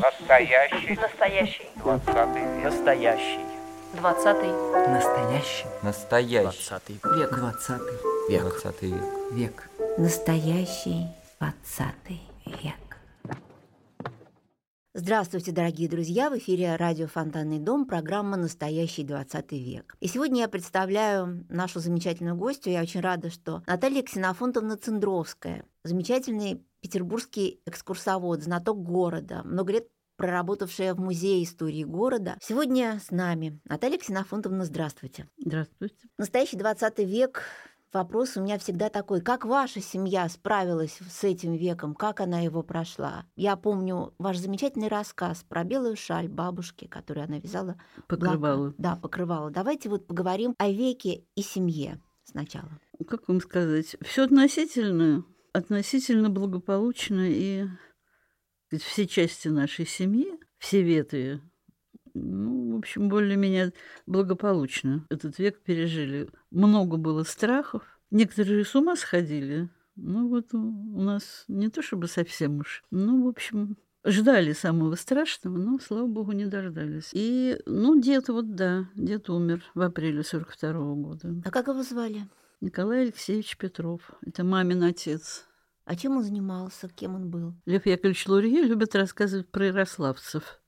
Настоящий. Настоящий. Двадцатый век. Настоящий. Двадцатый. Настоящий. Настоящий. Двадцатый век. Двадцатый Век. Двадцатый век. век. Настоящий двадцатый век. Здравствуйте, дорогие друзья! В эфире радио «Фонтанный дом», программа «Настоящий 20 век». И сегодня я представляю нашу замечательную гостью. Я очень рада, что Наталья Ксенофонтовна Цендровская, замечательный петербургский экскурсовод, знаток города, много лет проработавшая в Музее истории города. Сегодня с нами Наталья Ксенофонтовна, здравствуйте. Здравствуйте. Настоящий 20 век Вопрос у меня всегда такой, как ваша семья справилась с этим веком, как она его прошла? Я помню ваш замечательный рассказ про белую шаль бабушки, которую она вязала. Покрывала. Благ- Да, покрывала. Давайте вот поговорим о веке и семье сначала. Как вам сказать? Все относительно, относительно благополучно и сказать, все части нашей семьи, все ветви, ну, в общем, более-менее благополучно этот век пережили. Много было страхов. Некоторые с ума сходили. Ну, вот у, нас не то чтобы совсем уж. Ну, в общем, ждали самого страшного, но, слава богу, не дождались. И, ну, дед вот, да, дед умер в апреле 42 года. А как его звали? Николай Алексеевич Петров. Это мамин отец. А чем он занимался? Кем он был? Лев Яковлевич Лурье любит рассказывать про ярославцев.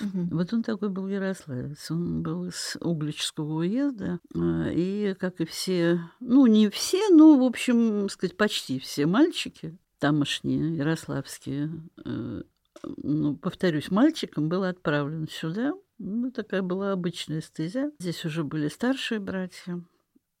Мгм. Вот он такой был ярославец. Он был из Угличского уезда. а, И, как и все, ну, не все, но, в общем, сказать, почти все мальчики тамошние, ярославские, э, ну, повторюсь, мальчиком был отправлен сюда. Ну, такая была обычная стезя. Здесь уже были старшие братья.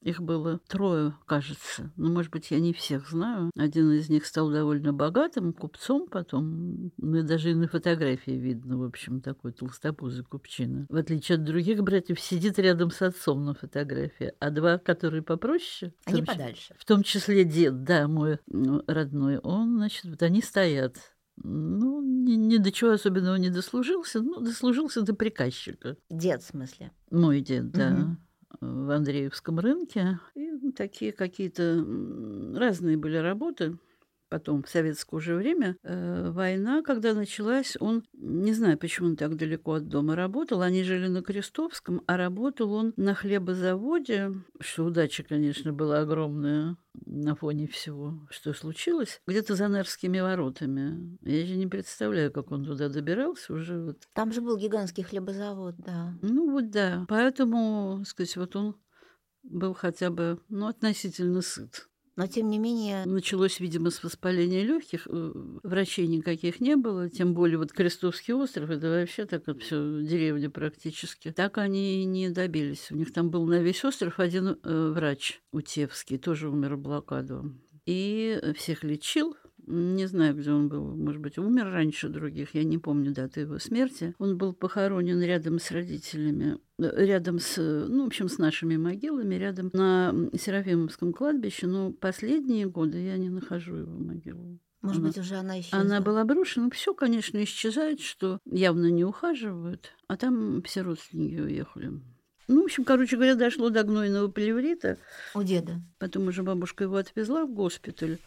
Их было трое, кажется. Ну, может быть, я не всех знаю. Один из них стал довольно богатым купцом потом. Ну, даже и на фотографии видно, в общем, такой толстопузый купчина. В отличие от других братьев, сидит рядом с отцом на фотографии. А два, которые попроще... в Они том числе- подальше. в том числе дед, да, мой ну, родной, он, значит, вот они стоят. Ну, ни, ни до чего особенного не дослужился, ну, дослужился до приказчика. Дед, в смысле. Мой дед, да, Мгм. В Андреевском рынке. И такие какие-то разные были работы. Потом, в советское уже время, э, война, когда началась, он, не знаю, почему он так далеко от дома работал, они жили на Крестовском, а работал он на хлебозаводе, что удача, конечно, была огромная на фоне всего, что случилось, где-то за Нарскими воротами. Я же не представляю, как он туда добирался уже вот Там же был гигантский хлебозавод, да. ну вот да. Поэтому, сказать, вот он был хотя бы, ну, относительно сыт. Но, тем не менее, Началось, видимо, с воспаления легких. Врачей никаких не было. Тем более вот Крестовский остров, это вообще так вот все деревня практически. Так они и не добились. У них там был на весь остров один э, врач Утевский, тоже умер в блокаду. И всех лечил. Не знаю, где он был. Может быть, умер раньше других. Я не помню даты его смерти. Он был похоронен рядом с родителями, э, рядом с, ну, в общем, с нашими могилами, рядом на Серафимовском кладбище. Но последние годы я не нахожу его могилу. может Она- быть, уже она исчезла. Она была брошена. Все, конечно, исчезает, что явно не ухаживают. А там все родственники уехали. Ну, в общем, короче говоря, дошло до гнойного плеврита. У деда. Потом уже бабушка его отвезла в госпиталь.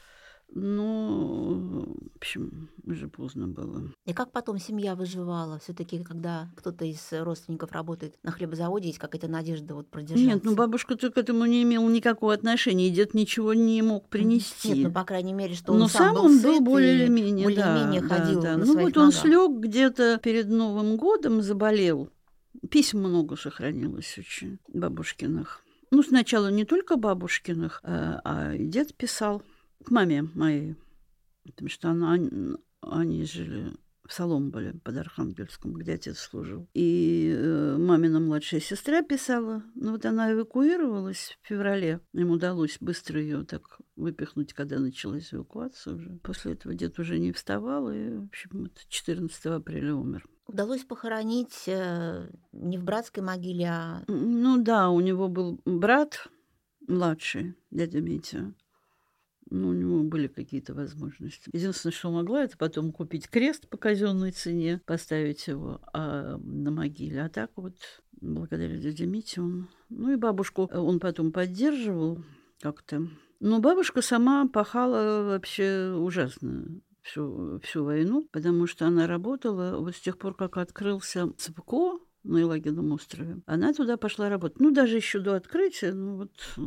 Но, в общем, уже поздно было. И как потом семья выживала? все таки когда кто-то из родственников работает на хлебозаводе, есть какая-то надежда вот продержаться? Нет, ну бабушка-то к этому не имела никакого отношения, и дед ничего не мог принести. Нет, ну, по крайней мере, что он Но сам, сам был он был и более-менее, более-менее да, ходил да, да. Ну вот он ногах. слег где-то перед Новым годом, заболел. Писем много сохранилось очень бабушкиных. Ну, сначала не только бабушкиных, а, а и дед писал к маме моей, потому что она, они жили в Соломболе под Архангельском, где отец служил. И э, мамина младшая сестра писала. Ну вот она эвакуировалась в феврале. Им удалось быстро ее так выпихнуть, когда началась эвакуация уже. После этого дед уже не вставал, и, в общем, вот 14 апреля умер. Удалось похоронить э, не в братской могиле, а Ну да, у него был брат младший, дядя Митя. Ну, у него были какие-то возможности. Единственное, что могла, это потом купить крест по казенной цене, поставить его а, на могиле. А так вот, благодаря дяде Мите, он... Ну и бабушку он потом поддерживал как-то. Но бабушка сама пахала вообще ужасно. всю, всю войну, потому что она работала вот с тех пор, как открылся ЦПКО, на Елагином острове. Она туда пошла работать. Ну, даже еще до открытия, ну, вот э,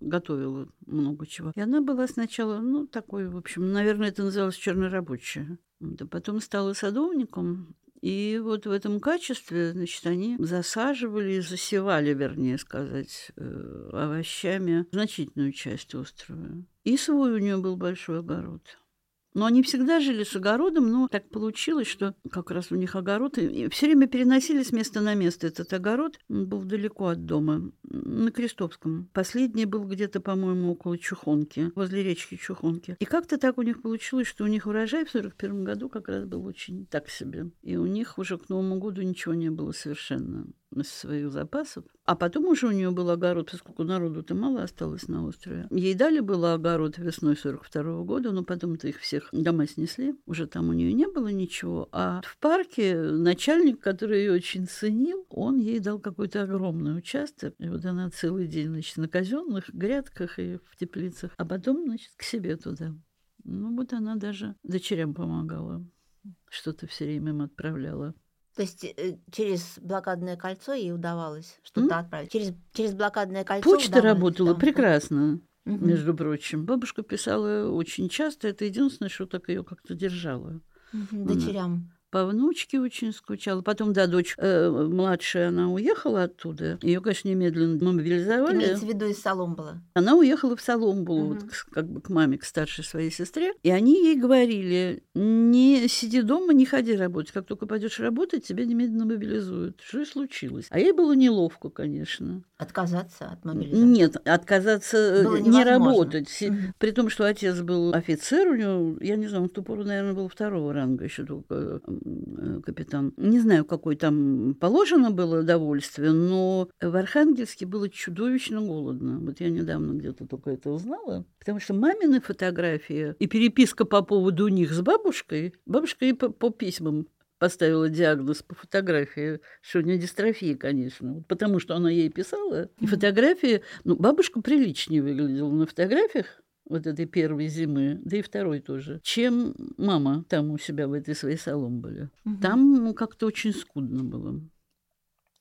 готовила много чего. И она была сначала, ну, такой, в общем, наверное, это называлось чернорабочая. Да потом стала садовником, и вот в этом качестве, значит, они засаживали, засевали, вернее сказать, э, овощами значительную часть острова. И свой у нее был большой огород. Но они всегда жили с огородом, но так получилось, что как раз у них огород, и все время переносили с места на место этот огород. Он был далеко от дома, на Крестовском. Последний был где-то, по-моему, около Чухонки, возле речки Чухонки. И как-то так у них получилось, что у них урожай в 41 году как раз был очень так себе. И у них уже к Новому году ничего не было совершенно из своих запасов. А потом уже у нее был огород, поскольку народу-то мало осталось на острове. Ей дали было огород весной 42 -го года, но потом-то их всех дома снесли. Уже там у нее не было ничего. А в парке начальник, который ее очень ценил, он ей дал какой-то огромный участок. И вот она целый день, значит, на казенных грядках и в теплицах. А потом, значит, к себе туда. Ну вот она даже дочерям помогала. Что-то все время им отправляла. То есть э, через блокадное кольцо ей удавалось что-то отправить. Через, через блокадное кольцо. Почта работала да. прекрасно, угу. между прочим. Бабушка писала очень часто. Это единственное, что так ее как-то держало. Угу. Дочерям по внучке очень скучала. Потом, да, дочь э, младшая, она уехала оттуда. Ее, конечно, немедленно мобилизовали. Имеется в виду из Соломбола? Она уехала в Соломбулу, угу. вот, как бы к маме, к старшей своей сестре. И они ей говорили, не сиди дома, не ходи работать. Как только пойдешь работать, тебя немедленно мобилизуют. Что и случилось. А ей было неловко, конечно. Отказаться от мобилизации? Нет, отказаться э, не работать. Угу. При том, что отец был офицер, у него, я не знаю, он в ту пору, наверное, был второго ранга еще только Э, капитан. Не знаю, какое там положено было удовольствие, но в Архангельске было чудовищно голодно. Вот я недавно где-то только это узнала. Потому что мамины фотографии и переписка по поводу них с бабушкой, бабушка и по, по письмам поставила диагноз по фотографии, что у нее дистрофия, конечно, потому что она ей писала. И фотографии, ну, бабушка приличнее выглядела на фотографиях, вот этой первой зимы, да и второй тоже, чем мама там у себя в этой своей Соломболе. Угу. Там ну, как-то очень скудно было.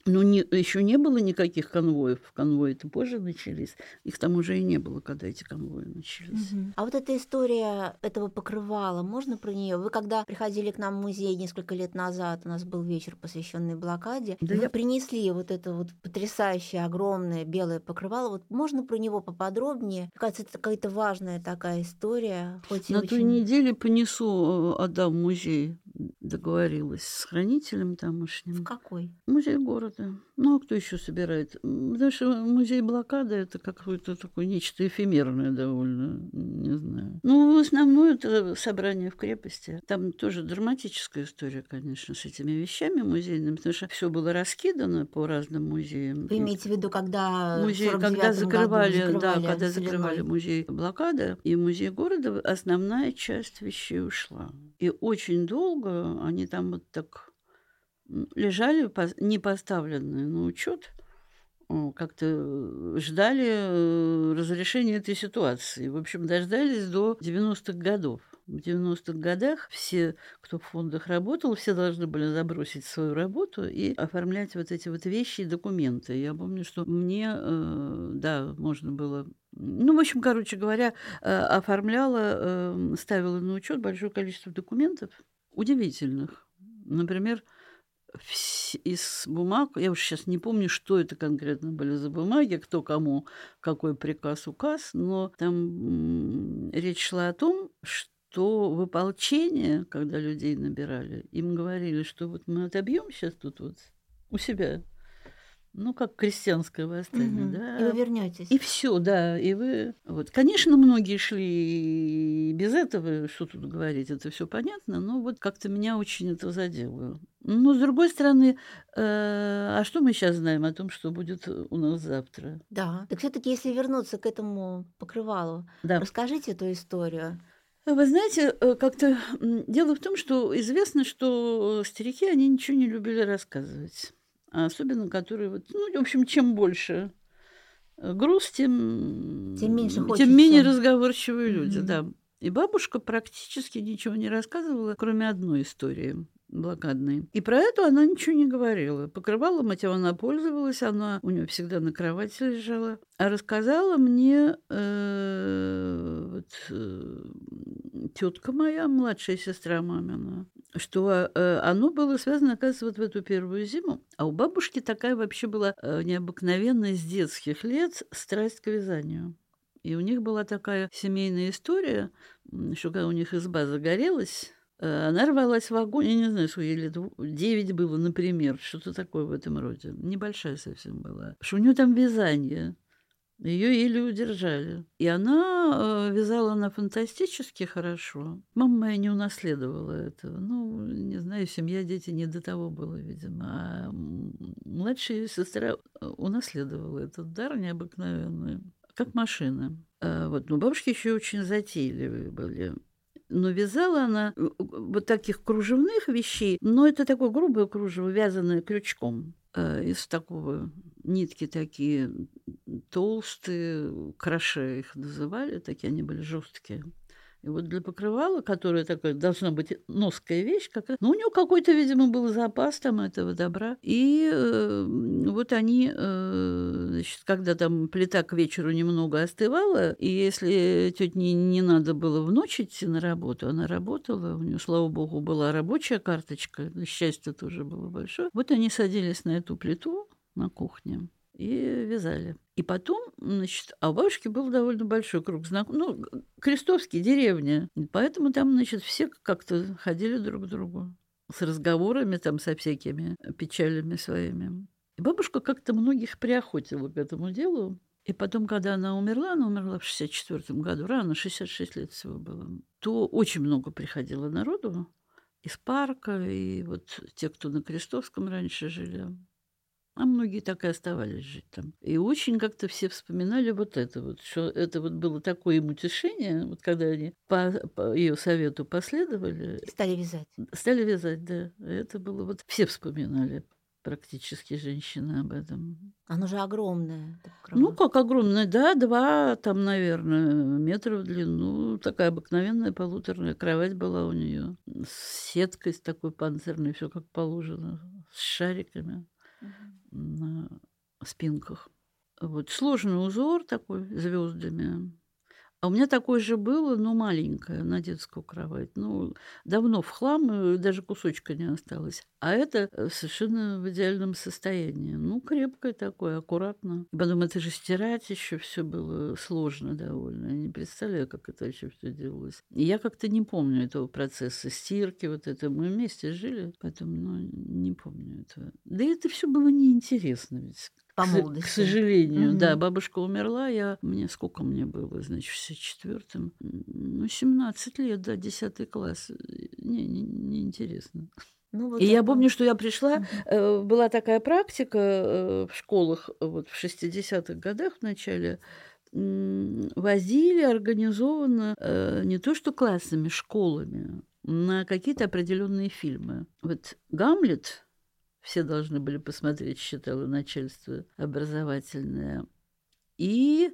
Ну, не, еще не было никаких конвоев. Конвои-то позже начались. Их там уже и не было, когда эти конвои начались. Угу. А вот эта история этого покрывала, можно про нее? Вы когда приходили к нам в музей несколько лет назад, у нас был вечер, посвященный блокаде, да вы я... принесли вот это вот потрясающее, огромное белое покрывало. Вот можно про него поподробнее? Кажется, это какая-то важная такая история. Хоть На очень... той неделе понесу, э, отдам в музей. Договорилась с хранителем тамошним. В какой? Музей города города. Ну, а кто еще собирает? Потому что музей блокады это какое-то такое нечто эфемерное довольно, не знаю. Ну, в основном это собрание в крепости. Там тоже драматическая история, конечно, с этими вещами музейными, потому что все было раскидано по разным музеям. Вы имеете в виду, когда музей, когда закрывали, закрывали, да, когда закрывали музей блокады и музей города, основная часть вещей ушла. И очень долго они там вот так лежали не поставленные на учет, как-то ждали э, разрешения этой ситуации. В общем, дождались до 90-х годов. В 90-х годах все, кто в фондах работал, все должны были забросить свою работу и оформлять вот эти вот вещи и документы. Я помню, что мне, э, да, можно было ну, в общем, короче говоря, э, оформляла, ставила на учет большое количество документов удивительных. Например, из бумаг, я уж сейчас не помню, что это конкретно были за бумаги, кто кому какой приказ, указ, но там речь шла о том, что в ополчение, когда людей набирали, им говорили, что вот мы отобьем сейчас тут вот у себя ну, как крестьянское восстание, угу. да. И вы вернетесь. И все, да. И вы. Вот. Конечно, многие шли без этого, что тут говорить, это все понятно, но вот как-то меня очень это задело. Но с другой стороны, э, а что мы сейчас знаем о том, что будет у нас завтра? Да. Так все-таки, если вернуться к этому покрывалу, да. расскажите эту историю. Вы знаете, э, как-то дело в том, что известно, что старики, они ничего не любили рассказывать. А особенно которые вот, ну, в общем, чем больше э, груз, тем, тем, меньше тем менее разговорчивые люди, mm-hmm. да. И бабушка практически ничего не рассказывала, кроме одной истории блокадной. И про эту она ничего не говорила. Покрывалом этим она пользовалась, она у нее всегда на кровати лежала. А рассказала мне э, вот, э, тетка моя, младшая сестра мамина, что э, оно было связано, оказывается, вот в эту первую зиму. А у бабушки такая вообще была э, необыкновенная с детских лет страсть к вязанию. И у них была такая семейная история, что когда у них изба загорелась, она рвалась в огонь, я не знаю, сколько ей лет, 9 было, например, что-то такое в этом роде. Небольшая совсем была. Что у нее там вязание. Ее еле удержали. И она э, вязала она фантастически хорошо. Мама моя не унаследовала этого. Ну, не знаю, семья, дети не до того было, видимо. А младшая сестра э, унаследовала этот дар необыкновенный как машина. А, вот. Но бабушки еще очень затейливые были. Но вязала она э, вот таких кружевных вещей, но это такое грубое кружево, вязаное крючком а, из такого нитки такие толстые, краше их называли, такие они были жесткие. И вот для покрывала, которое такое должна быть ноская вещь, как... ну, у него какой-то, видимо, был запас там этого добра. И э, вот они, э, значит, когда там плита к вечеру немного остывала, и если тете не, не надо было в ночь идти на работу, она работала, у нее, слава богу, была рабочая карточка, счастье тоже было большое. Вот они садились на эту плиту на кухне и вязали. И потом, значит, а у бабушки был довольно большой круг знакомых. Ну, Крестовские деревня. Поэтому там, значит, все как-то ходили друг к другу с разговорами там, со всякими печалями своими. И бабушка как-то многих приохотила к этому делу. И потом, когда она умерла, она умерла в 64 году, рано, 66 лет всего было, то очень много приходило народу из парка, и вот те, кто на Крестовском раньше жили, а многие так и оставались жить там. И очень как-то все вспоминали вот это вот, что это вот было такое им утешение, вот когда они по, по ее совету последовали. Стали вязать. Стали вязать, да. Это было вот, все вспоминали практически женщины об этом. Оно же огромное. Ну, как огромное, да, два, там, наверное, метра в длину. Такая обыкновенная полуторная кровать была у нее. С сеткой с такой панцирной, все как положено, с шариками на спинках. Вот сложный узор такой звездами. А у меня такое же было, но маленькое, на детскую кровать. Ну, давно в хлам, даже кусочка не осталось. А это э, совершенно в идеальном состоянии. Ну, крепкое такое, аккуратно. И потом это же стирать еще все было сложно довольно. Я не представляю, как это вообще все делалось. И я как-то не помню этого процесса стирки, вот это. Мы вместе жили, поэтому ну, не помню этого. Да и это все было неинтересно ведь по молодости. К сожалению, угу. да. Бабушка умерла, я... Мне сколько мне было, значит, в 64-м? Ну, 17 лет, да, 10 класс. Не, не, не интересно. Ну, вот и это... я помню, что я пришла, uh была такая практика э, в школах вот в 60-х годах в начале, возили организованно э, не то что классами, школами на какие-то определенные фильмы. Вот Гамлет все должны были посмотреть, считало начальство образовательное. И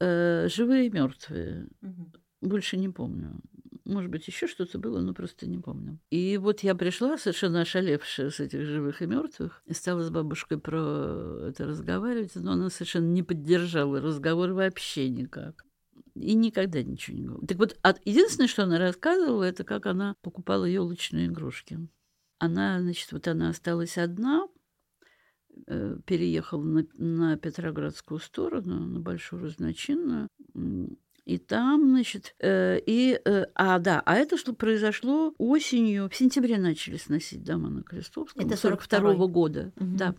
э, живые и мертвые. Угу. Больше не помню. Может быть, еще что-то было, но просто не помню. И вот я пришла, совершенно ошалевшая с этих живых и мертвых, и стала с бабушкой про это разговаривать, но она совершенно не поддержала разговор вообще никак. И никогда ничего не говорила. Так вот, единственное, что она рассказывала, это как она покупала елочные игрушки она, значит, вот она осталась одна, э, переехала на, на Петроградскую сторону, на Большую Разночинную, и там, значит, э, и, э, а, да, а это что произошло осенью, в сентябре начали сносить дома на Крестовском. Это 42 -го года, угу. да.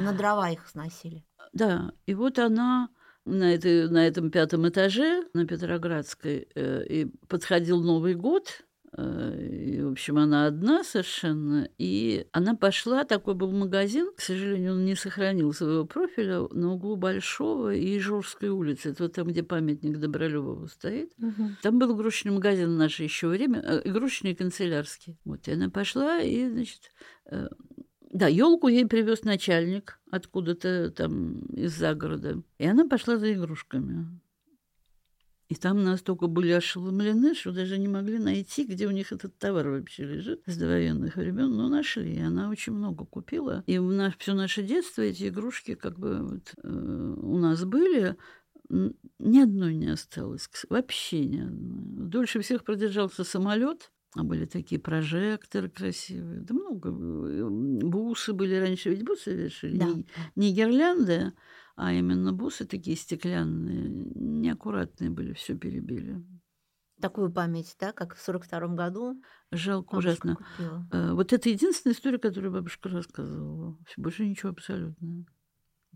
На дрова их сносили. Да, и вот она на, этой, на этом пятом этаже на Петроградской, э, и подходил Новый год, и, в общем, она одна совершенно. И она пошла, такой был магазин, к сожалению, он не сохранил своего профиля, на углу Большого и Ижорской улицы. Это вот там, где памятник Добролюбову стоит. Угу. Там был игрушечный магазин в наше еще время, э, игрушечный канцелярский. Вот, и она пошла, и, значит, э, да, елку ей привез начальник откуда-то там из загорода. И она пошла за игрушками. И там настолько были ошеломлены, что даже не могли найти, где у них этот товар вообще лежит с довоенных времен. Но нашли. И она очень много купила. И в наш, все наше детство эти игрушки как бы вот, э, у нас были. Ни одной не осталось. Вообще ни одной. Дольше всех продержался самолет. А были такие прожекторы красивые. Да много. Э, бусы были раньше. Ведь бусы вешали. Да. Не, не гирлянды, а именно бусы такие стеклянные, неаккуратные были, все перебили. Такую память, да, как в сорок втором году. Жалко ужасно. Купила. Э, вот это единственная история, которую бабушка рассказывала. Больше ничего абсолютно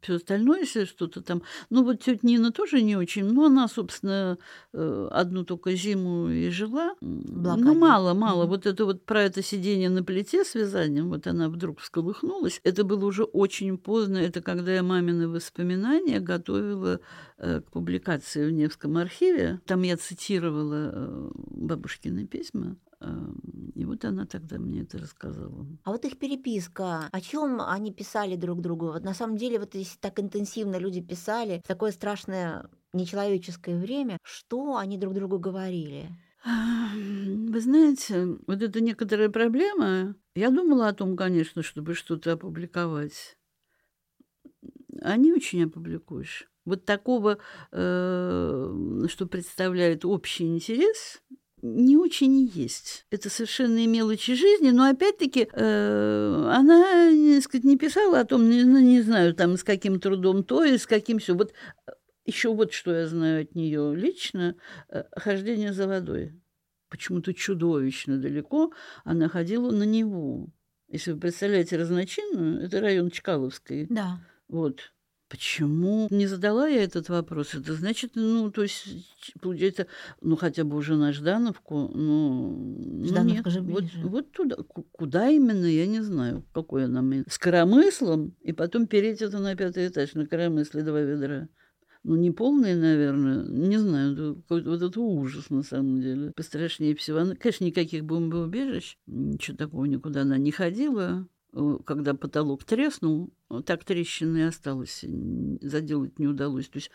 все остальное, если что-то там. Ну, вот тетя Нина тоже не очень, но она, собственно, э, одну только зиму и жила. Блокаде. Ну, мало, мало. Mm-hmm. Вот это вот про это сидение на плите с вязанием, вот она вдруг всколыхнулась. Это было уже очень поздно. Это когда я мамины воспоминания готовила э, к публикации в Невском архиве. Там я цитировала э, бабушкины письма. И вот она тогда мне это рассказала. А вот их переписка, о чем они писали друг другу? Вот на самом деле, вот если так интенсивно люди писали, в такое страшное нечеловеческое время, что они друг другу говорили? Вы знаете, вот это некоторая проблема. Я думала о том, конечно, чтобы что-то опубликовать. А не очень опубликуешь. Вот такого, э, что представляет общий интерес, не очень и есть. Это совершенно мелочи жизни, но опять-таки э, она, так сказать, не писала о том, не, ну, не знаю, там с каким трудом то и с каким все. Вот э, еще вот что я знаю от нее лично, э, хождение за водой. Почему-то чудовищно далеко она ходила на него. Если вы представляете разночинную, это район Чкаловской. Да. Вот. Почему не задала я этот вопрос? Это значит, ну, то есть, получается, ну, хотя бы уже на Ждановку, но... Ну, Ждановка ну, же ближе. Вот, вот туда. Куда именно, я не знаю, какой она мне. С коромыслом, и потом перейти это на пятый этаж, на коромысле два ведра. Ну, не полные, наверное, не знаю, вот это ужас на самом деле. Пострашнее всего. Конечно, никаких бомбоубежищ, ничего такого никуда она не ходила. Э, когда потолок треснул, так трещины и осталось, заделать не удалось. То есть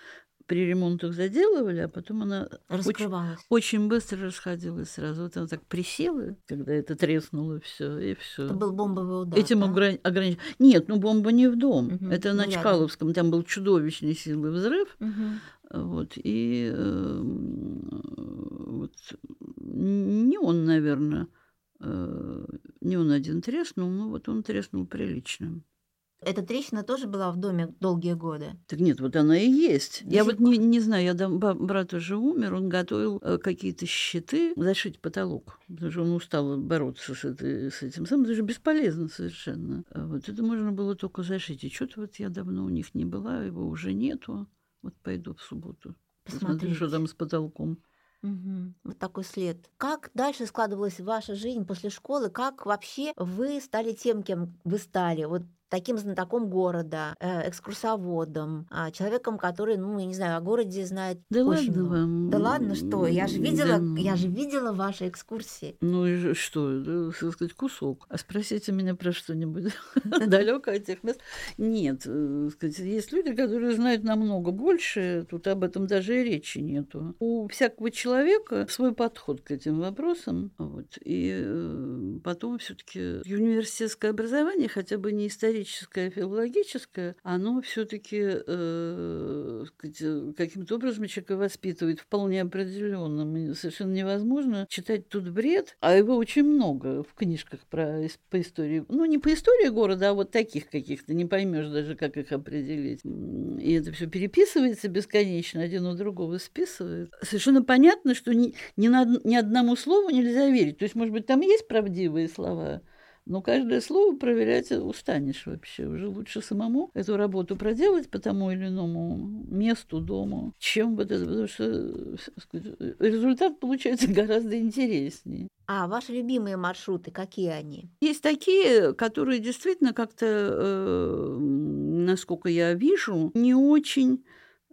при ремонтах заделывали, а потом она очень, очень быстро расходилась сразу. Вот она так присела, когда это треснуло все и все. Это был бомбовый удар. Этим да? ограни... огранич... Нет, ну бомба не в дом. Угу. Это ну, на Чкаловском. Там был чудовищной силы взрыв. Угу. Вот, и э, вот, не он, наверное, Э, не он один треснул, но вот он треснул прилично. Эта трещина тоже была в доме долгие годы? Так нет, вот она и есть. До я вот не, не знаю, я дам, брат уже умер, он готовил э, какие-то щиты зашить потолок, потому что он устал бороться с, этой, с этим самым, это же бесполезно совершенно. А вот это можно было только зашить. И что-то вот я давно у них не была, его уже нету. Вот пойду в субботу. Посмотрю, что там с потолком. Угу. Вот такой след. Как дальше складывалась ваша жизнь после школы? Как вообще вы стали тем, кем вы стали? Вот таким знатоком города, э, экскурсоводом, а, человеком, который, ну, я не знаю, о городе знает да очень ладно много. Вам. Да ладно, что? Я же видела, да. я же видела ваши экскурсии. Ну и что, да, сказать, кусок. А спросите меня про что-нибудь далеко от тех мест. Нет, э, сказать, есть люди, которые знают намного больше, тут об этом даже и речи нету. У всякого человека свой подход к этим вопросам. Вот. И э, потом все-таки университетское образование, хотя бы не историческое, историческое, филологическое, оно все-таки э, каким-то образом человека воспитывает вполне определенным. Совершенно невозможно читать тут бред, а его очень много в книжках про, по истории. Ну, не по истории города, а вот таких каких-то, не поймешь даже, как их определить. И это все переписывается бесконечно, один у другого списывает. Совершенно понятно, что ни, ни, на, ни одному слову нельзя верить. То есть, может быть, там есть правдивые слова, но каждое слово проверять устанешь вообще. Уже лучше самому эту работу проделать по тому или иному месту, дому, чем вот это, потому что результат получается гораздо интереснее. А ваши любимые маршруты, какие они? Есть такие, которые действительно как-то, э, насколько я вижу, не очень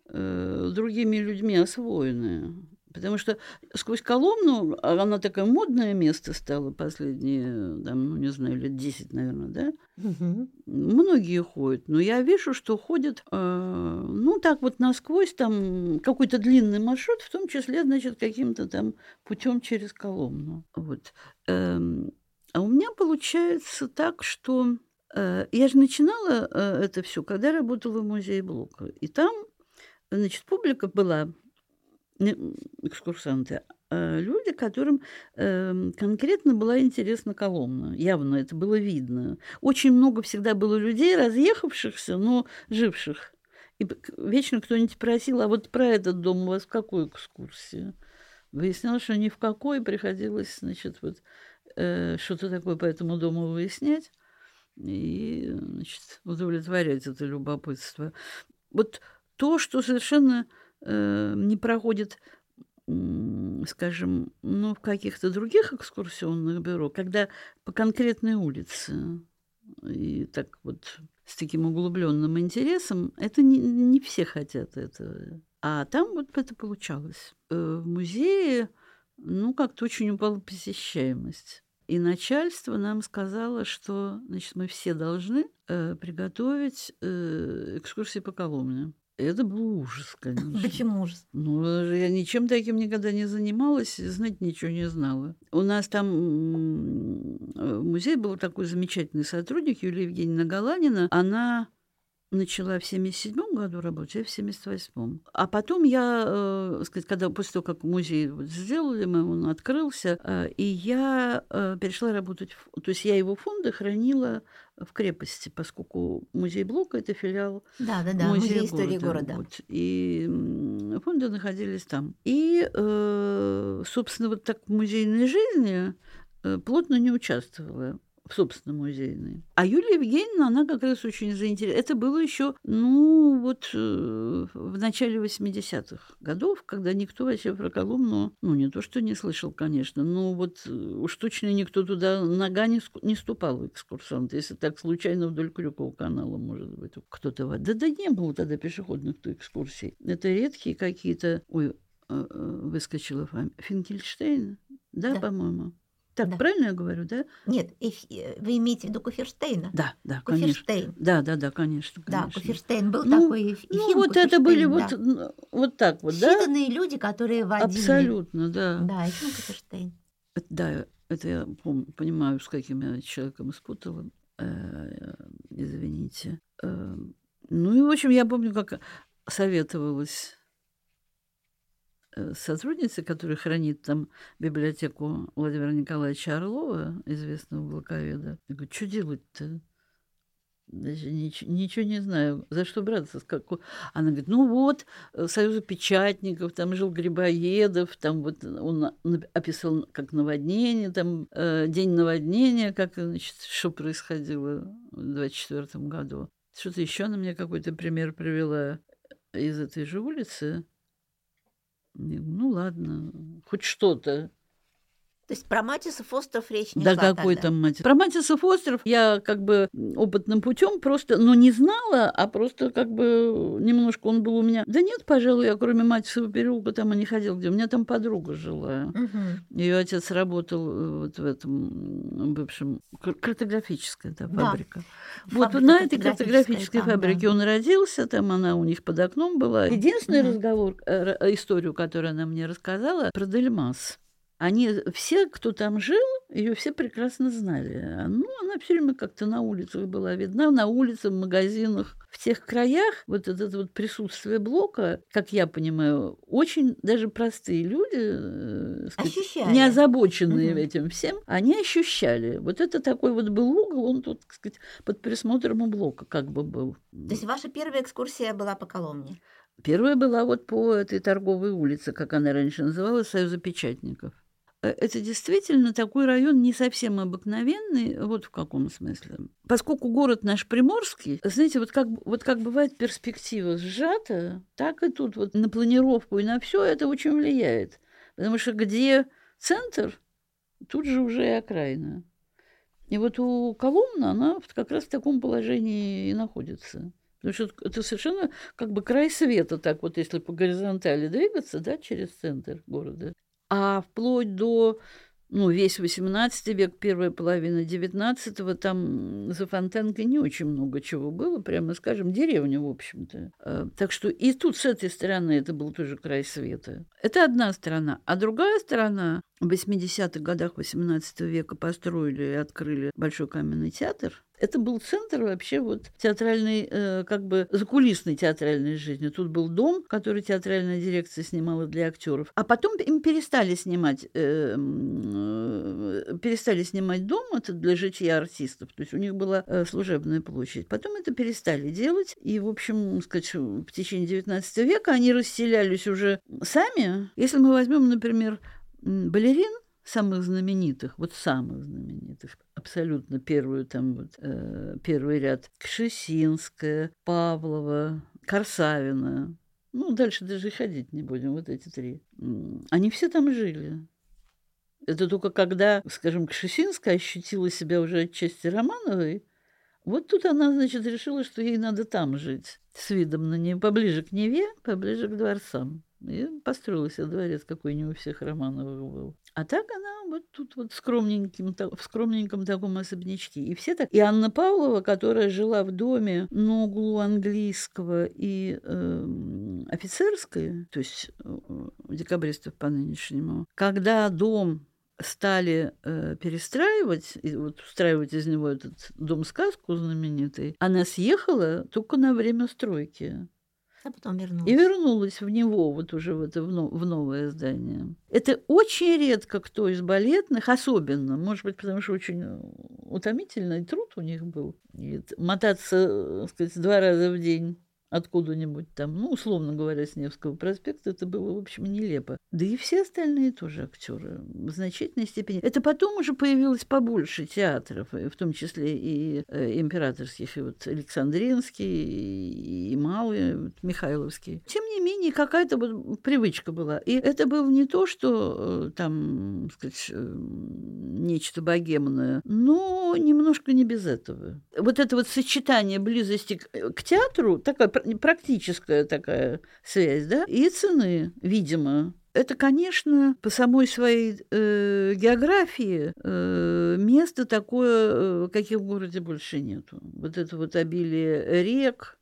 э, другими людьми освоены. Потому что сквозь Коломну, а она такое модное место стало последние, там, ну, не знаю, лет 10, наверное, да? Мгм. Многие ходят, но я вижу, что ходят, э, ну, так вот насквозь, там, какой-то длинный маршрут, в том числе, значит, каким-то там путем через Коломну. Вот. Эм, а у меня получается так, что э, я же начинала э, это все, когда работала в музее Блока. И там, значит, публика была экскурсанты, а люди, которым эм, конкретно была интересна Коломна. Явно это было видно. Очень много всегда было людей, разъехавшихся, но живших. И вечно кто-нибудь просил, а вот про этот дом у вас в какой экскурсии? Выяснялось, что ни в какой, приходилось, значит, вот э, что-то такое по этому дому выяснять и, значит, удовлетворять это любопытство. Вот то, что совершенно не проходит, скажем, ну, в каких-то других экскурсионных бюро, когда по конкретной улице и так вот с таким углубленным интересом, это не, не все хотят этого. А там вот это получалось. Э, В музее, ну, как-то очень упала посещаемость. И начальство нам сказало, что значит, мы все должны э, приготовить э, экскурсии по Коломне. Это был ужас, конечно. Почему же? Ну, э, я ничем таким никогда не занималась, знать ничего не знала. У нас там м, э, в музее был такой замечательный сотрудник Юлия Евгеньевна Галанина. Она начала в 77 году работать, я в 78 А потом я, э, сказать, когда после того, как музей вот сделали, мы, он открылся, э, и я э, перешла работать, в, то есть я его фонды хранила в крепости, поскольку музей Блока это филиал Да, да, да, музей истории города. вот. И фонды находились там. И, э, собственно, вот так в музейной жизни э, плотно не участвовала в собственном музейной. А Юлия Евгеньевна, она как раз очень заинтересована. Это было еще, ну, вот э, в начале 80-х годов, когда никто вообще про Коломну, ну, не то, что не слышал, конечно, но вот э, уж точно никто туда нога не, не ступал, экскурсант, если так случайно вдоль Крюкова канала, может быть, кто-то... Да, да не было тогда пешеходных-то экскурсий. Это редкие какие-то... Ой, э, э, выскочила фамилия. Финкельштейн? Да, Да. по-моему. Так, Да. правильно я говорю, да? Нет, эф- э, вы имеете в виду Куферштейна? Да, да, конечно. Куферштейн. Да, да, да, конечно. Да, конечно. Куферштейн был Ну, такой Еф- Ну, вот это были Куферштейн, вот, да. н- вот так вот, да? Считанные люди, которые водили. Абсолютно, да. Да, Ефим Куферштейн. Да, это я пом- понимаю, с каким я человеком спутала. Э, Извините. Э, Ну и, в общем, я помню, как советовалась э, с сотрудницей, которая хранит там библиотеку Владимира Николаевича Орлова, известного блоковеда. Я говорю, что делать-то? Даже нич- ничего не знаю. За что браться? С какой... Она говорит, ну вот, э, Союза печатников, там жил Грибоедов, там вот он описал как наводнение, там э, день наводнения, как, значит, что происходило в 24 году. Что-то еще она мне какой-то пример привела из этой же улицы. Ну ладно, хоть что-то. То есть про Матисов остров речь не Да шла какой тогда. там Матис? Про Матисов остров я как бы опытным путем просто, ну, не знала, а просто как бы немножко он был у меня. Да нет, пожалуй, я кроме Матисова переулка там и не ходил, где у меня там подруга жила. Мгм. Ее отец работал э, вот в этом бывшем кар- картографическая да, Да. фабрика. Вот Фабрика на этой картографической там, да. фабрике он родился, там она у них под окном была. Единственный Мгм. разговор, э, историю, которую она мне рассказала, про Дельмас. Они все, кто там жил, ее все прекрасно знали. Ну, она все время как-то на улицах была видна, на улицах, в магазинах. В тех краях вот это вот присутствие блока, как я понимаю, очень даже простые люди, э, сказать, Ощущали. не озабоченные Мгм. этим всем, они ощущали. Вот это такой вот был угол, он тут, так сказать, под присмотром у блока как бы был. То есть ваша первая экскурсия была по Коломне? Первая была вот по этой торговой улице, как она раньше называлась, Союза печатников. Э, Это действительно такой район не совсем обыкновенный, вот в каком смысле. Поскольку город наш Приморский, знаете, вот как, вот как бывает перспектива сжата, так и тут вот на планировку и на все это очень влияет. Потому что где центр, тут же уже и окраина. И вот у Коломна она как раз в таком положении и находится. Потому что это совершенно как бы край света, так вот, если по горизонтали двигаться, да, через центр города. А вплоть до ну, весь XVIII век, первая половина XIX, там за Фонтенкой не очень много чего было, прямо скажем, деревня, в общем-то. Э, так что и тут с этой стороны это был тоже край света. Это одна сторона. А другая сторона, в 80-х годах XVIII века построили и открыли Большой каменный театр, это был центр вообще вот театральной, э, как бы закулисной театральной жизни. Тут был дом, который театральная дирекция снимала для актеров. А потом им перестали снимать, э, э, перестали снимать дом, это для житья артистов. То есть у них была э, служебная площадь. Потом это перестали делать. И, в общем, сказать, в течение XIX века они расселялись уже сами. Если мы возьмем, например, балерин, самых знаменитых, вот самых знаменитых, абсолютно первую там вот, э, первый ряд, Кшесинская, Павлова, Корсавина, ну, дальше даже и ходить не будем, вот эти три. Они все там жили. Это только когда, скажем, Кшесинская ощутила себя уже отчасти Романовой, вот тут она, значит, решила, что ей надо там жить, с видом на нее, поближе к Неве, поближе к дворцам. И построила себе дворец, какой не у всех Романовых был. А так она вот тут вот скромненьким, в скромненьком таком особнячке. И все так. И Анна Павлова, которая жила в доме на углу английского и э, офицерской, то есть э, декабристов по нынешнему, когда дом стали э, перестраивать, и вот устраивать из него этот дом-сказку знаменитый, она съехала только на время стройки. А потом вернулась. И вернулась в него, вот уже в, это, в, но, в новое здание. Это очень редко кто из балетных, особенно, может быть, потому что очень утомительный труд у них был. И мотаться, так сказать, два раза в день откуда-нибудь там, ну, условно говоря, с Невского проспекта, это было, в общем, нелепо. Да и все остальные тоже актеры в значительной степени. Это потом уже появилось побольше театров, в том числе и э, императорских, и вот Александринский, и, и Малый, вот, Михайловский. Тем не менее, какая-то вот привычка была. И это было не то, что э, там, сказать, э, нечто богемное, но немножко не без этого. Вот это вот сочетание близости к, к театру, такая практическая такая связь, да, и цены, видимо. Это, конечно, по самой своей э, географии э, место такое, э, каких в городе больше нету. Вот это вот обилие рек,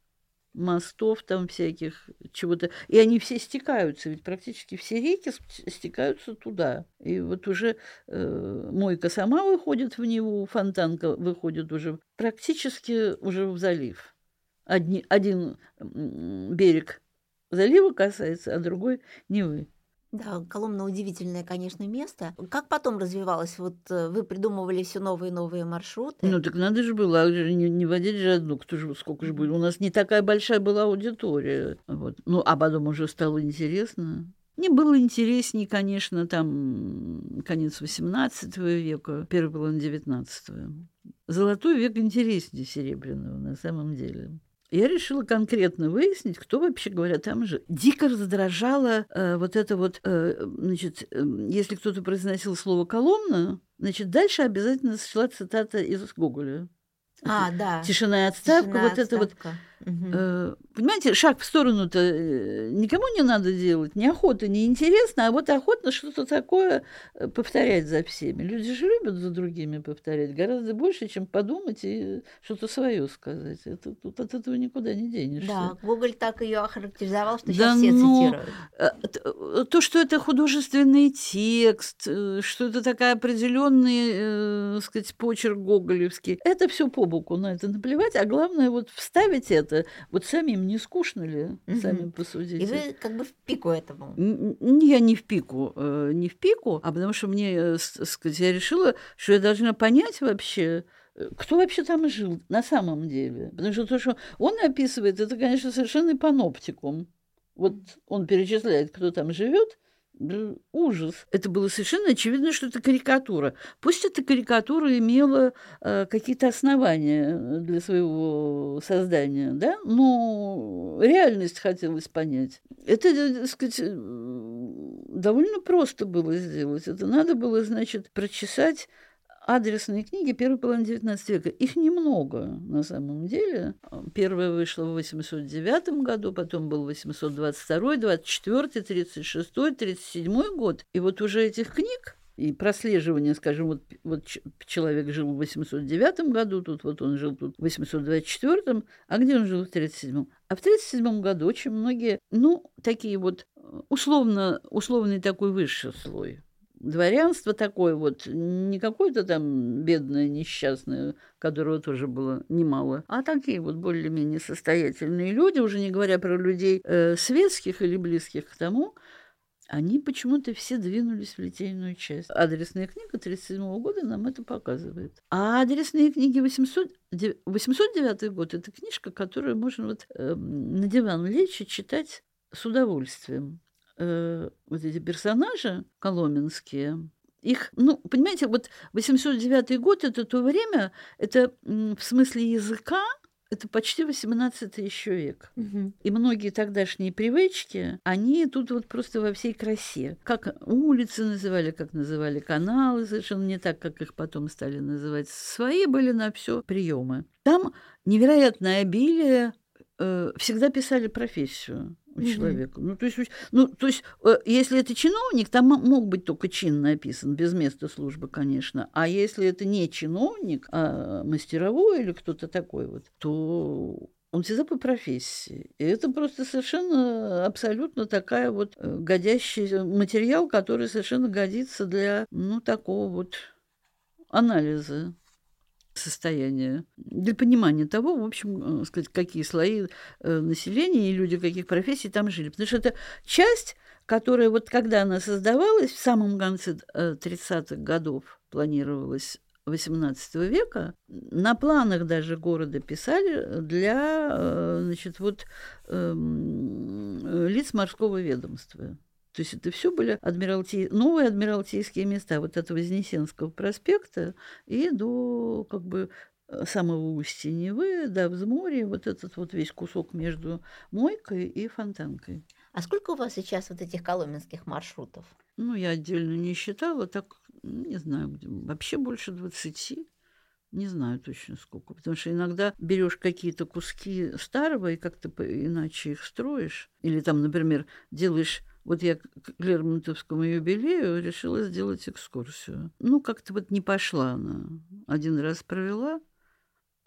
мостов там всяких, чего-то. И они все стекаются, ведь практически все реки стекаются туда. И вот уже э, мойка сама выходит в него, фонтанка выходит уже практически уже в залив одни, один берег залива касается, а другой Невы. Да, Коломна удивительное, конечно, место. Как потом развивалось? Вот э, вы придумывали все новые и новые маршруты. Ну так надо же было, а не, не водить же одну, кто же, сколько же будет. У нас не такая большая была аудитория. Вот. Ну, а потом уже стало интересно. Мне было интереснее, конечно, там конец XVIII века, первый половина XIX. Золотой век интереснее серебряного на самом деле я решила конкретно выяснить, кто вообще говоря там же. Дико раздражало э, вот это вот, э, значит, э, если кто-то произносил слово «коломна», значит, дальше обязательно шла цитата из Гоголя. А, да. Тишина и отставка, Тишина вот отставка. это вот Угу. Понимаете, шаг в сторону-то э, никому не надо делать, неохота, не интересно, а вот охотно что-то такое э, повторять за всеми. Люди же любят за другими повторять гораздо больше, чем подумать и что-то свое сказать. Это, тут от этого никуда не денешься. Да, Гоголь так ее охарактеризовал, что да, сейчас все ну, цитируют. То, что это художественный текст, что это такая определенный, э, сказать, почерк гоголевский, это все по боку, на это наплевать, а главное вот вставить это вот самим не скучно ли, угу. сами посудите. И вы как бы в пику этому. Я не в пику, э, не в пику, а потому что мне, э, сказать, я решила, что я должна понять вообще, э, кто вообще там жил на самом деле. Потому что то, что он описывает, это, конечно, совершенно паноптикум. Вот он перечисляет, кто там живет, ужас. Это было совершенно очевидно, что это карикатура. Пусть эта карикатура имела э, какие-то основания для своего создания, да, но реальность хотелось понять. Это, э, так сказать, довольно просто было сделать. Это надо было, значит, прочесать адресные книги первой половины XIX века. Их немного на самом деле. Первая вышла в 809 году, потом был 822, 24, 36, 37 год. И вот уже этих книг и прослеживание, скажем, вот, вот человек жил в 809 году, тут вот он жил тут в 824, а где он жил в 37? А в 37 году очень многие, ну, такие вот условно, условный такой высший слой дворянство такое вот, не какое-то там бедное, несчастное, которого тоже было немало, а такие вот более-менее состоятельные люди, уже не говоря про людей э, светских или близких к тому, они почему-то все двинулись в литейную часть. Адресная книга 1937 года нам это показывает. А адресные книги 800, 809 год – это книжка, которую можно вот э, на диван лечь и читать с удовольствием. Э, вот эти персонажи коломенские, их, ну, понимаете, вот 809 год – это то время, это в смысле языка, это почти 18 еще век. Угу. И многие тогдашние привычки, они тут вот просто во всей красе. Как улицы называли, как называли каналы, совершенно не так, как их потом стали называть. Свои были на все приемы. Там невероятное обилие э, всегда писали профессию у mm-hmm. человека. Ну, то есть, ну, то есть, э, если это чиновник, там мог быть только чин написан, без места службы, конечно. А если это не чиновник, а мастеровой или кто-то такой вот, то он всегда по профессии. И это просто совершенно абсолютно такая вот э, годящий материал, который совершенно годится для, ну, такого вот анализа состояния, для понимания того, в общем, э, сказать, какие слои э, населения и люди каких профессий там жили. Потому что это часть, которая вот когда она создавалась, в самом конце 30-х э, годов планировалась XVIII века, на планах даже города писали для значит, вот, эм, лиц морского ведомства. То есть это все были адмиралти... новые адмиралтейские места, вот от Вознесенского проспекта и до как бы э, самого устья Невы, до взморья, вот этот вот весь кусок между Мойкой и Фонтанкой. А сколько у вас сейчас вот этих коломенских маршрутов? Ну, я отдельно не считала, так, не знаю, вообще больше 20. Не знаю точно сколько, потому что иногда берешь какие-то куски старого и как-то иначе их строишь. Или там, например, делаешь вот я к Лермонтовскому юбилею решила сделать экскурсию. Ну, как-то вот не пошла она. Один раз провела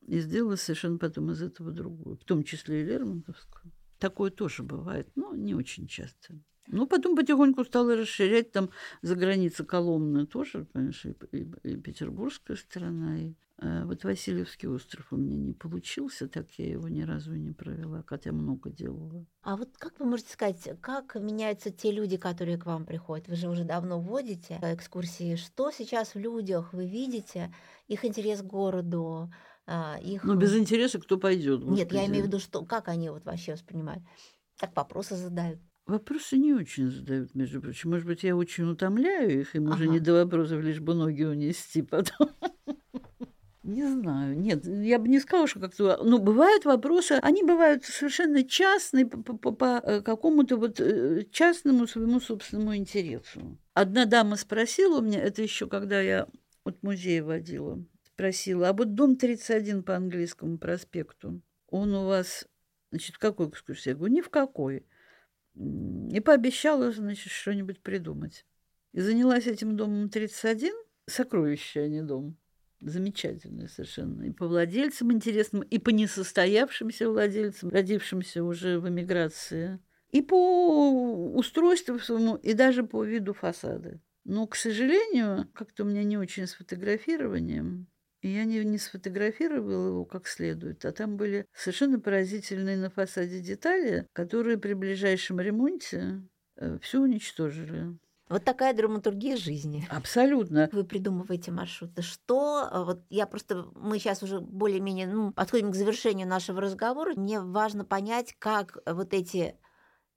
и сделала совершенно потом из этого другую. В том числе и Лермонтовскую. Такое тоже бывает, но не очень часто. Ну, потом потихоньку стала расширять там за границей Коломны тоже, понимаешь, и, и, и петербургская сторона, и а вот Васильевский остров у меня не получился, так я его ни разу не провела, хотя много делала. А вот как вы можете сказать, как меняются те люди, которые к вам приходят? Вы же уже давно вводите экскурсии. Что сейчас в людях вы видите? Их интерес к городу, а, их... Ну, без интереса кто пойдет? Нет, я имею в виду, что как они вот вообще воспринимают? Как вопросы задают? Вопросы не очень задают, между прочим. Может быть, я очень утомляю их, им ага. уже не до вопросов, лишь бы ноги унести потом. Не знаю, нет, я бы не сказала, что как-то... Ну, бывают вопросы, они бывают совершенно частные по, по, по э, какому-то вот э, частному своему собственному интересу. Одна дама спросила у меня, это еще когда я от музея водила, спросила, а вот дом 31 по английскому проспекту, он у вас, значит, в какой экскурсии? Я говорю, ни в какой. И пообещала, значит, что-нибудь придумать. И занялась этим домом 31, сокровище, а не дом замечательная совершенно. И по владельцам интересным, и по несостоявшимся владельцам, родившимся уже в эмиграции, и по устройству своему, и даже по виду фасада. Но, к сожалению, как-то у меня не очень с фотографированием. И я не, не сфотографировала его как следует, а там были совершенно поразительные на фасаде детали, которые при ближайшем ремонте э, все уничтожили. Вот такая драматургия жизни. Абсолютно. Вы придумываете маршруты. Что, а, вот я просто, мы сейчас уже более-менее ну, подходим к завершению нашего разговора. Мне важно понять, как вот эти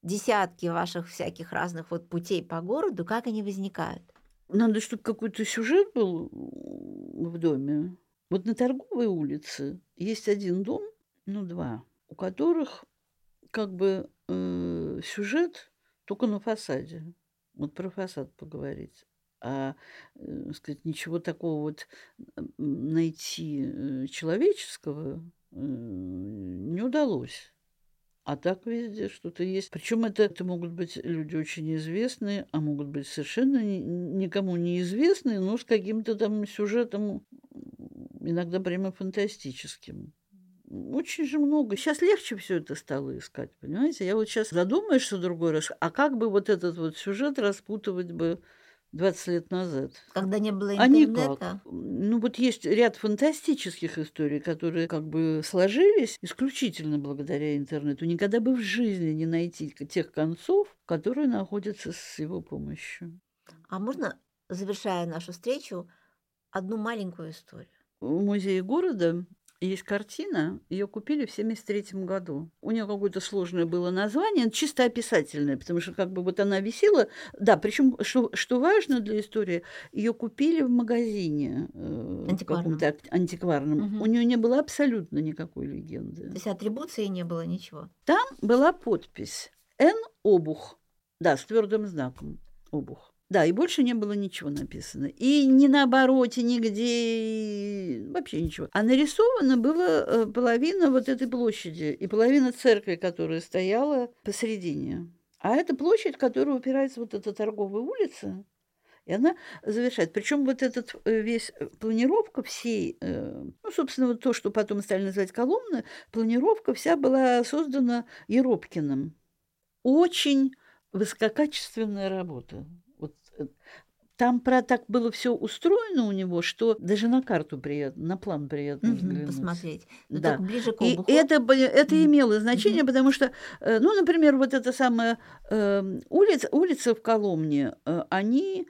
десятки ваших всяких разных вот путей по городу, как они возникают. Надо, чтобы какой-то сюжет был в доме. Вот на торговой улице есть один дом, ну два, у которых как бы э, сюжет только на фасаде. Вот про фасад поговорить. а э, сказать, ничего такого вот найти э, человеческого э, не удалось. А так везде что-то есть. Причем это, это могут быть люди очень известные, а могут быть совершенно ни, никому неизвестные, но с каким-то там сюжетом, иногда прямо фантастическим. Очень же много. Сейчас легче все это стало искать, понимаете? Я вот сейчас задумаешься другой раз, а как бы вот этот вот сюжет распутывать бы 20 лет назад. Когда не было интернета? А никак. Ну вот есть ряд фантастических историй, которые как бы сложились исключительно благодаря интернету. Никогда бы в жизни не найти тех концов, которые находятся с его помощью. А можно, завершая нашу встречу, одну маленькую историю? В музее города есть картина, ее купили в 73 году. У нее какое-то сложное было название, чисто описательное, потому что как бы вот она висела. Да, причем что, что важно для истории, ее купили в магазине э, антикварном. антикварном. Угу. У нее не было абсолютно никакой легенды. То есть атрибуции не было ничего. Там была подпись Н обух, да, с твердым знаком обух. Да, и больше не было ничего написано. И ни на обороте, нигде, вообще ничего. А нарисовано было э, половина вот этой площади и половина церкви, которая стояла посередине. А это площадь, которая упирается вот эта торговая улица, и она завершает. Причем вот этот э, весь э, планировка всей, ну, собственно, вот то, что потом стали называть колонны, планировка вся была создана Еропкиным. Очень высококачественная работа. Там про так было все устроено у него, что даже на карту приятно, на план приятно угу, взглянуть. Посмотреть. Но да. ближе к обуху. И это, это имело значение, угу. потому что, э, ну, например, вот эта самая э, улица, улица в Коломне, э, они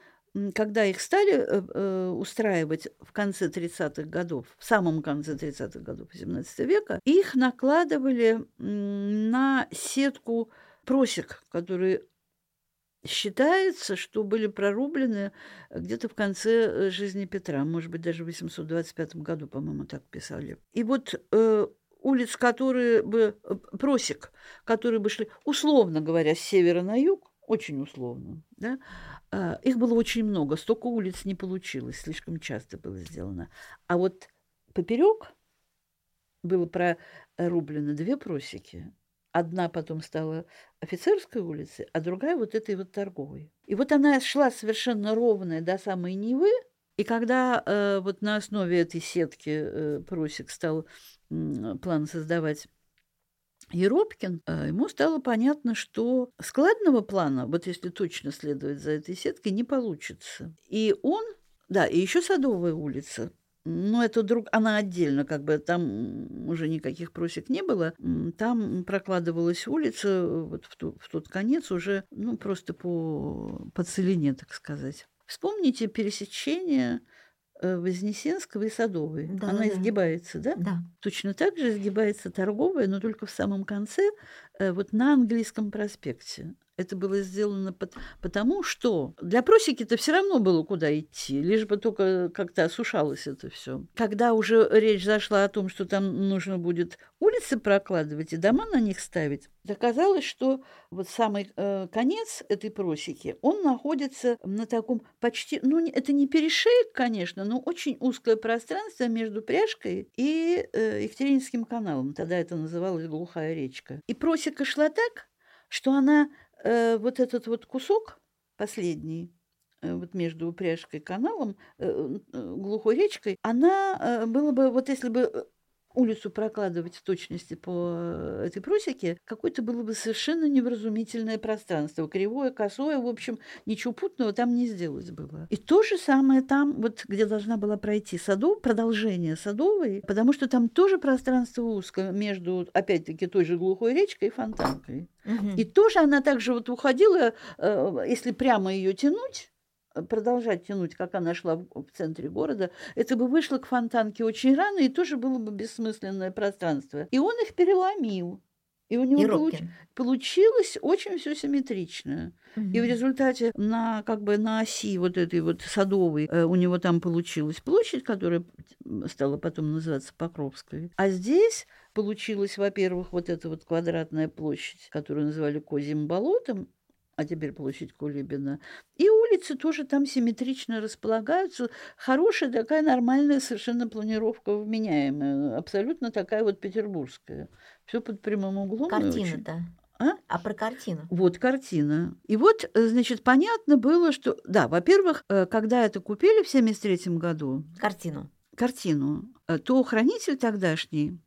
когда их стали э, э устраивать в конце 30-х годов, в самом конце 30-х годов XVII века, их накладывали на сетку просек, которые Считается, что были прорублены где-то в конце э, жизни Петра, может быть, даже в 825 году, по-моему, так писали. И вот э, улиц, которые бы, э, просек, которые бы шли, условно говоря, с севера на юг, очень условно, да, э, их было очень много, столько улиц не получилось, слишком часто было сделано. А вот поперек было прорублено две просеки, Одна потом стала офицерской улицей, а другая вот этой вот торговой. И вот она шла совершенно ровная до самой Невы, и когда э, вот на основе этой сетки э, Прусик стал э, план создавать Еропкин, э, ему стало понятно, что складного плана, вот если точно следовать за этой сеткой, не получится. И он, да, и еще Садовая улица, ну, это друг, она отдельно, как бы там уже никаких просек не было. Там прокладывалась улица вот в, ту, в тот конец уже, ну, просто по, по целине, так сказать. Вспомните пересечение э, Вознесенского и Садовой. Да, Она да. изгибается, да? Да. Точно так же изгибается торговая, но только в самом конце, э, вот на английском проспекте. Это было сделано потому, что для просеки-то все равно было куда идти, лишь бы только как-то осушалось это все. Когда уже речь зашла о том, что там нужно будет улицы прокладывать и дома на них ставить, оказалось, что вот самый э, конец этой просеки, он находится на таком почти, ну это не перешеек, конечно, но очень узкое пространство между Пряжкой и э, Екатерининским каналом. Тогда это называлось глухая речка. И просека шла так, что она вот этот вот кусок последний, э, вот между упряжкой и каналом, э, э, глухой речкой, она э, было бы, вот если бы э, улицу прокладывать в точности по э, этой просеке, какое-то было бы совершенно невразумительное пространство. Кривое, косое, в общем, ничего путного там не сделать было. И то же самое там, вот где должна была пройти садов, продолжение садовой, потому что там тоже пространство узкое между, опять-таки, той же глухой речкой и фонтанкой. Угу. И тоже она также вот уходила, э, если прямо ее тянуть, продолжать тянуть, как она шла в, центре города, это бы вышло к фонтанке очень рано, и тоже было бы бессмысленное пространство. И он их переломил. И у него получ... получилось очень все симметрично. Угу. И в результате на, как бы на оси вот этой вот садовой э, у него там получилась площадь, которая стала потом называться Покровской. А здесь получилась, во-первых, вот эта вот квадратная площадь, которую называли Козьим болотом, а теперь площадь Кулибина. И улицы тоже там симметрично располагаются. Хорошая такая нормальная совершенно планировка вменяемая. Абсолютно такая вот петербургская. Все под прямым углом. Картина-то. А? а про картину? Вот картина. И вот, э, значит, понятно было, что... Да, во-первых, э, когда это купили в 73 году... Картину. Картину, э, то хранитель тогдашний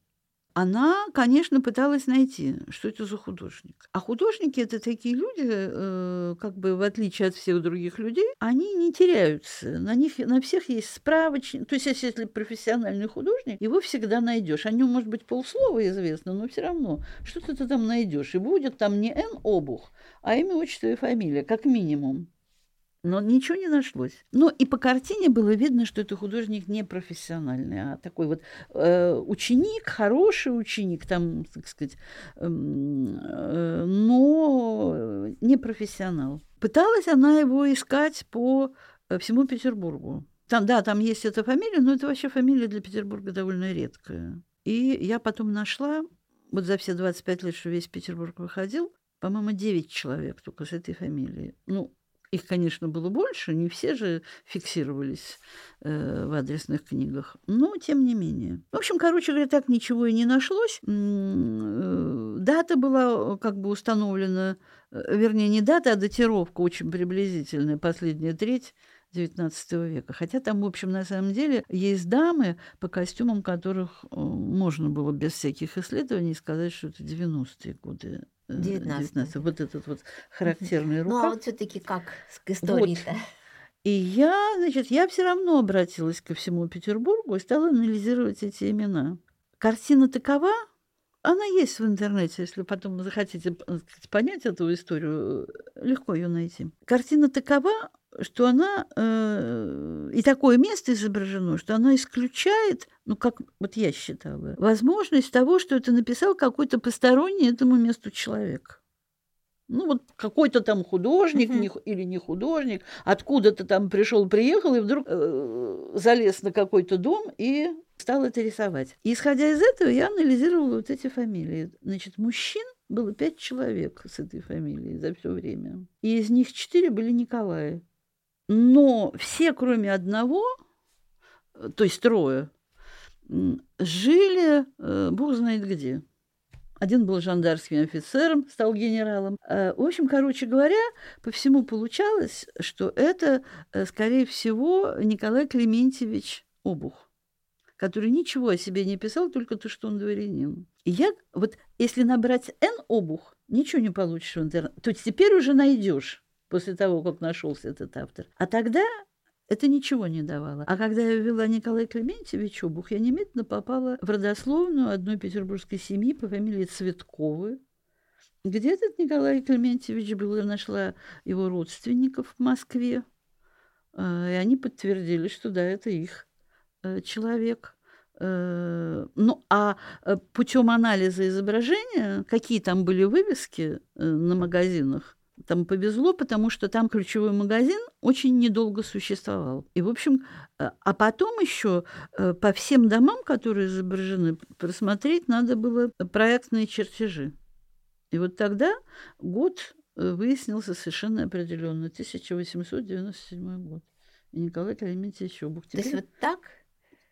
она, конечно, пыталась найти, что это за художник. А художники это такие люди, э, как бы в отличие от всех других людей, они не теряются. На них на всех есть справочник. То есть, если профессиональный художник, его всегда найдешь. О нем может быть полслова известно, но все равно что-то ты там найдешь. И будет там не Н обух, а имя, отчество и фамилия, как минимум но ничего не нашлось. Но и по картине было видно, что это художник не профессиональный, а такой вот э, ученик, хороший ученик, там, так сказать, эм, э, но не профессионал. Пыталась она его искать по э, всему Петербургу. Там, да, там есть эта фамилия, но это вообще фамилия для Петербурга довольно редкая. И я потом нашла, вот за все 25 лет, что весь Петербург выходил, по-моему, 9 человек только с этой фамилией. Ну, их, конечно, было больше, не все же фиксировались э, в адресных книгах, но тем не менее. В общем, короче говоря, так ничего и не нашлось. Э, дата была как бы установлена, э, вернее, не дата, а датировка очень приблизительная, последняя треть XIX века. Хотя там, в общем, на самом деле есть дамы, по костюмам которых э, можно было без всяких исследований сказать, что это 90-е годы 19. 19. Вот этот вот характерный рукав. Ну, а вот все таки как к истории-то? Вот. И я, значит, я все равно обратилась ко всему Петербургу и стала анализировать эти имена. Картина такова, она есть в интернете, если потом захотите понять эту историю, легко ее найти. Картина такова, что она э, и такое место изображено, что она исключает, ну как вот я считала, возможность того, что это написал какой-то посторонний этому месту человек. Ну вот какой-то там художник не, или не художник, откуда-то там пришел, приехал и вдруг э, залез на какой-то дом и стал это рисовать. И исходя из этого я анализировала вот эти фамилии. Значит, мужчин было пять человек с этой фамилией за все время. И из них четыре были Николаи. Но все, кроме одного, то есть трое, жили, э, бог знает где. Один был жандарским офицером, стал генералом. Э, в общем, короче говоря, по всему получалось, что это, э, скорее всего, Николай Клементьевич Обух, который ничего о себе не писал, только то, что он дворянин. И я, вот если набрать «Н Обух», ничего не получишь в интернете. То есть теперь уже найдешь после того, как нашелся этот автор. А тогда это ничего не давало. А когда я ввела Николай Клементьевич Обух, я немедленно попала в родословную одной петербургской семьи по фамилии Цветковы, где этот Николай Клементьевич был, я нашла его родственников в Москве, э, и они подтвердили, что да, это их э, человек. Э, ну, а путем анализа изображения, какие там были вывески на магазинах, там повезло, потому что там ключевой магазин очень недолго существовал. И, в общем, э, а потом еще э, по всем домам, которые изображены, просмотреть надо было проектные чертежи. И вот тогда год э, выяснился совершенно определенно, 1897 год. И Николай Клементьевич Обух. То есть вот так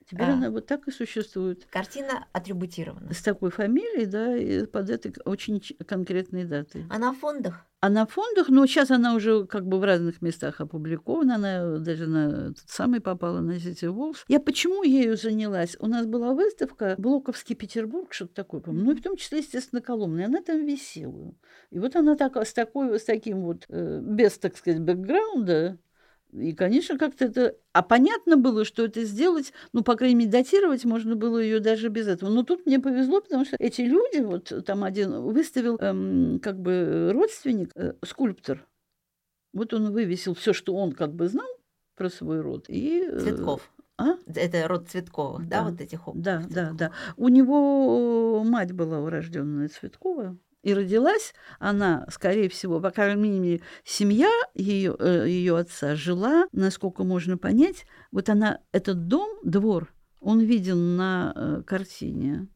Теперь а. она вот так и существует. Картина атрибутирована. С такой фамилией, да, и под этой очень конкретной датой. А на фондах? А на фондах, ну, сейчас она уже как бы в разных местах опубликована, она даже на тот самый попала на City Walls. Я почему ею занялась? У нас была выставка «Блоковский Петербург», что-то такое, по ну, и в том числе, естественно, Коломна, она там висела. И вот она так, с, такой, с таким вот, э, без, так сказать, бэкграунда, и, конечно, как-то это... А понятно было, что это сделать, ну, по крайней мере, датировать можно было ее даже без этого. Но тут мне повезло, потому что эти люди, вот там один выставил эм, как бы родственник, э, скульптор. Вот он вывесил все, что он как бы знал про свой род. И, э, Цветков. А? Это род Цветковых, да, да вот этих Да, да, да. У него мать была урожденная Цветкова. И родилась она, скорее всего, по крайней мере, семья ее, э, ее отца жила, насколько можно понять, вот она, этот дом, двор, он виден на э, картине.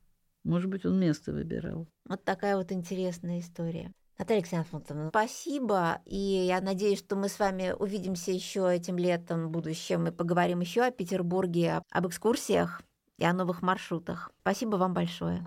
Может быть, он место выбирал. Вот такая вот интересная история. Наталья Ксенофонтовна, спасибо. И я надеюсь, что мы с вами увидимся еще этим летом в будущем и поговорим еще о Петербурге, об экскурсиях и о новых маршрутах. Спасибо вам большое.